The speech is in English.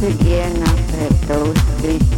Again, after those three.